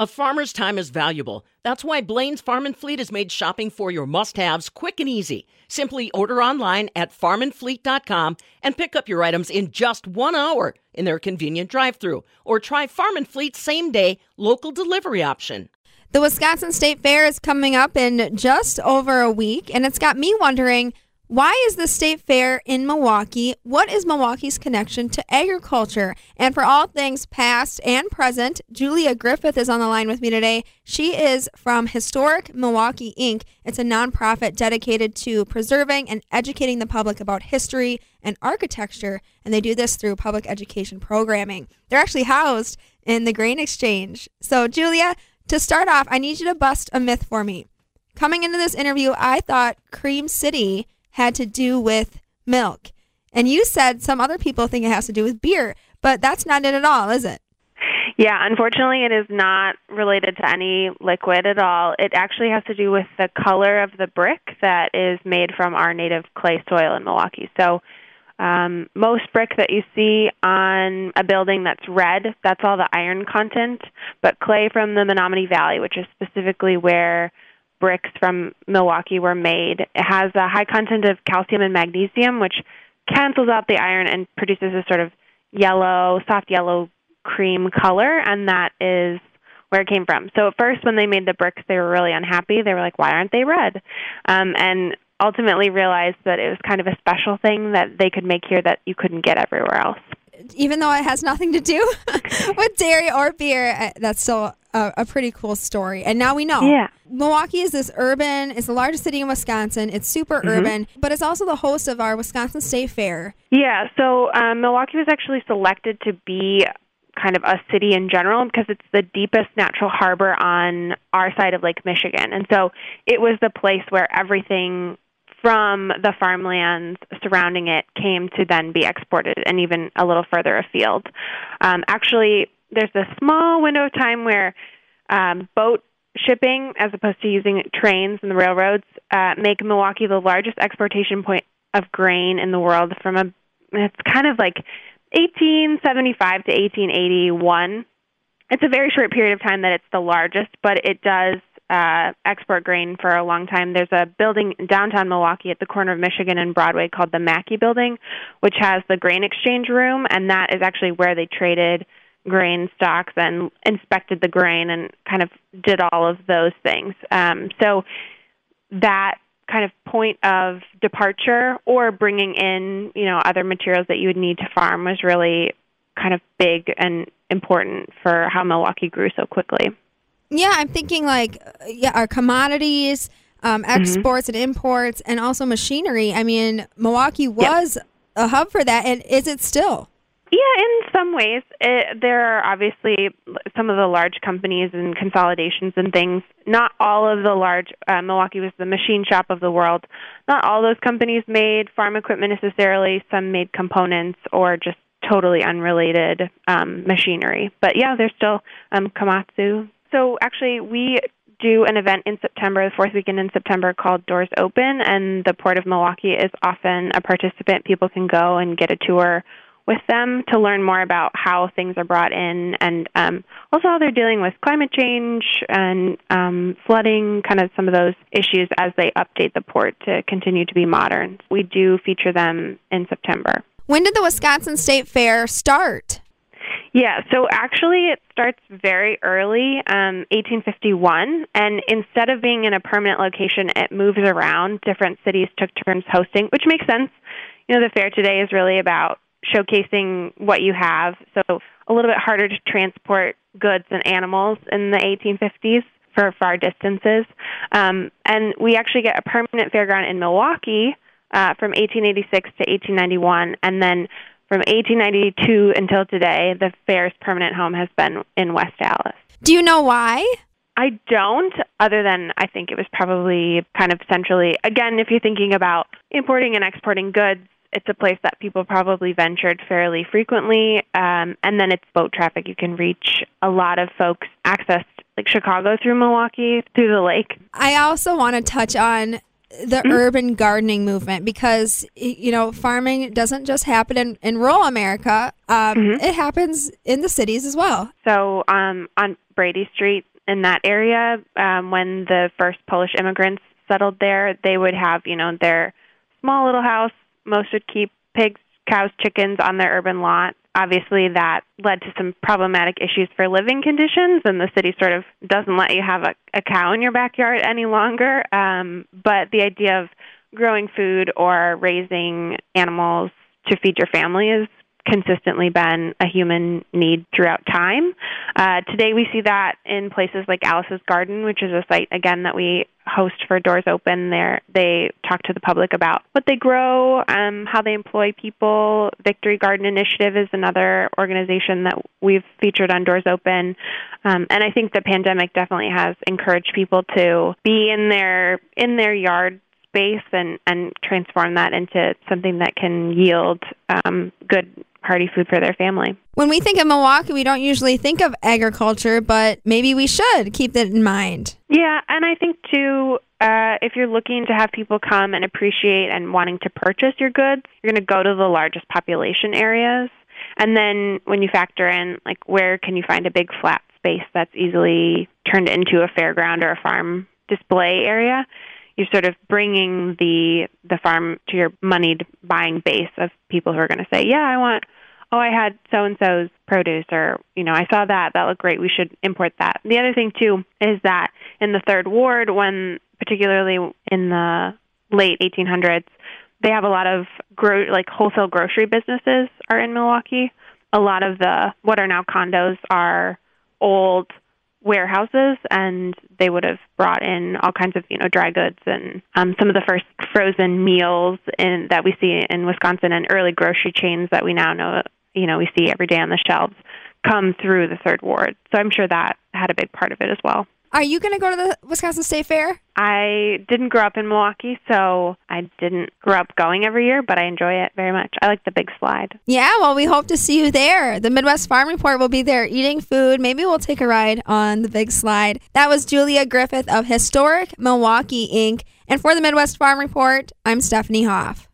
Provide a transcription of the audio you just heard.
A farmer's time is valuable. That's why Blain's Farm and Fleet has made shopping for your must-haves quick and easy. Simply order online at farmandfleet.com and pick up your items in just 1 hour in their convenient drive-through or try Farm and Fleet's same-day local delivery option. The Wisconsin State Fair is coming up in just over a week and it's got me wondering why is the state fair in Milwaukee? What is Milwaukee's connection to agriculture? And for all things past and present, Julia Griffith is on the line with me today. She is from Historic Milwaukee Inc. It's a nonprofit dedicated to preserving and educating the public about history and architecture, and they do this through public education programming. They're actually housed in the Grain Exchange. So, Julia, to start off, I need you to bust a myth for me. Coming into this interview, I thought Cream City had to do with milk. And you said some other people think it has to do with beer, but that's not it at all, is it? Yeah, unfortunately, it is not related to any liquid at all. It actually has to do with the color of the brick that is made from our native clay soil in Milwaukee. So, um, most brick that you see on a building that's red, that's all the iron content. But clay from the Menomonee Valley, which is specifically where bricks from Milwaukee were made. It has a high content of calcium and magnesium, which cancels out the iron and produces a sort of yellow, soft yellow cream color, and that is where it came from. So at first, when they made the bricks, they were really unhappy. They were like, "Why aren't they red?" Um, and ultimately realized that it was kind of a special thing that they could make here that you couldn't get everywhere else even though it has nothing to do with dairy or beer, uh, that's still a, a, pretty cool story. And now we know. Yeah. Milwaukee is this urban, it's the largest city in Wisconsin. It's super mm-hmm. urban, but it's also the host of our Wisconsin State Fair. Yeah, so um, Milwaukee was actually selected to be kind of a city in general because it's the deepest natural harbor on our side of Lake Michigan. And so it was the place where everything from the farmlands surrounding it came to then be exported and even a little further afield. Um, actually, there's a small window of time where um, boat shipping, as opposed to using trains and the railroads, uh, make Milwaukee the largest exportation point of grain in the world from a it's kind of like 1875 to 1881. It's a very short period of time that it's the largest, but it does uh, export grain for a long time. There's a building in downtown Milwaukee at the corner of Michigan and Broadway called the Mackie Building, which has the grain exchange room, and that is actually where they traded grain stocks and inspected the grain and kind of did all of those things. Um, so that kind of point of departure or bringing in you know other materials that you would need to farm was really kind of big and important for how Milwaukee grew so quickly. Yeah, I'm thinking like yeah, our commodities, um, mm-hmm. exports mm-hmm. and imports, and also machinery. I mean, Milwaukee was yep. a hub for that, and is it still? Yeah, in some ways, it, there are obviously some of the large companies and consolidations and things. Not all of the large. Uh, Milwaukee was the machine shop of the world. Not all those companies made farm equipment necessarily. Some made components or just totally unrelated um, machinery. But yeah, there's still um, Komatsu, so actually, we do an event in September, the fourth weekend in September, called Doors Open, and the Port of Milwaukee is often a participant. People can go and get a tour with them to learn more about how things are brought in and um, also how they're dealing with climate change and um, flooding, kind of some of those issues as they update the port to continue to be modern. We do feature them in September. When did the Wisconsin State Fair start? Yeah, so actually it starts very early, um, 1851, and instead of being in a permanent location, it moves around. Different cities took turns hosting, which makes sense. You know, the fair today is really about showcasing what you have, so a little bit harder to transport goods and animals in the 1850s for far distances. Um, and we actually get a permanent fairground in Milwaukee uh, from 1886 to 1891, and then from 1892 until today, the fair's permanent home has been in West Allis. Do you know why? I don't, other than I think it was probably kind of centrally. Again, if you're thinking about importing and exporting goods, it's a place that people probably ventured fairly frequently. Um, and then it's boat traffic. You can reach a lot of folks access like Chicago through Milwaukee through the lake. I also want to touch on the urban gardening movement because you know farming doesn't just happen in, in rural America. Um, It happens in the cities as well. So um, on Brady Street in that area, um, when the first Polish immigrants settled there, they would have you know their small little house. Most would keep pigs, cows, chickens on their urban lot. Obviously, that led to some problematic issues for living conditions, and the city sort of doesn't let you have a, a cow in your backyard any longer. Um, but the idea of growing food or raising animals to feed your family is consistently been a human need throughout time. Uh, today, we see that in places like Alice's Garden, which is a site again that we host for Doors Open. There, they talk to the public about what they grow, um, how they employ people. Victory Garden Initiative is another organization that we've featured on Doors Open, um, and I think the pandemic definitely has encouraged people to be in their in their yard space and and transform that into something that can yield um, good hearty food for their family. When we think of Milwaukee, we don't usually think of agriculture, but maybe we should keep that in mind. Yeah, and I think too, uh, if you're looking to have people come and appreciate and wanting to purchase your goods, you're going to go to the largest population areas. And then when you factor in, like, where can you find a big flat space that's easily turned into a fairground or a farm display area, you're sort of bringing the the farm to your moneyed buying base of people who are going to say, yeah, I want oh, I had so and so's produce, or, you know, I saw that, that looked great, we should import that. The other thing, too, is that in the third ward, when particularly in the late 1800s, they have a lot of gro- like wholesale grocery businesses are in Milwaukee. A lot of the what are now condos are old warehouses and they would have brought in all kinds of you know dry goods and um, some of the first frozen meals in that we see in Wisconsin and early grocery chains that we now know you know we see every day on the shelves come through the third ward so I'm sure that had a big part of it as well. Are you going to go to the Wisconsin State Fair? I didn't grow up in Milwaukee, so I didn't grow up going every year, but I enjoy it very much. I like the big slide. Yeah, well, we hope to see you there. The Midwest Farm Report will be there eating food. Maybe we'll take a ride on the big slide. That was Julia Griffith of Historic Milwaukee Inc. And for the Midwest Farm Report, I'm Stephanie Hoff.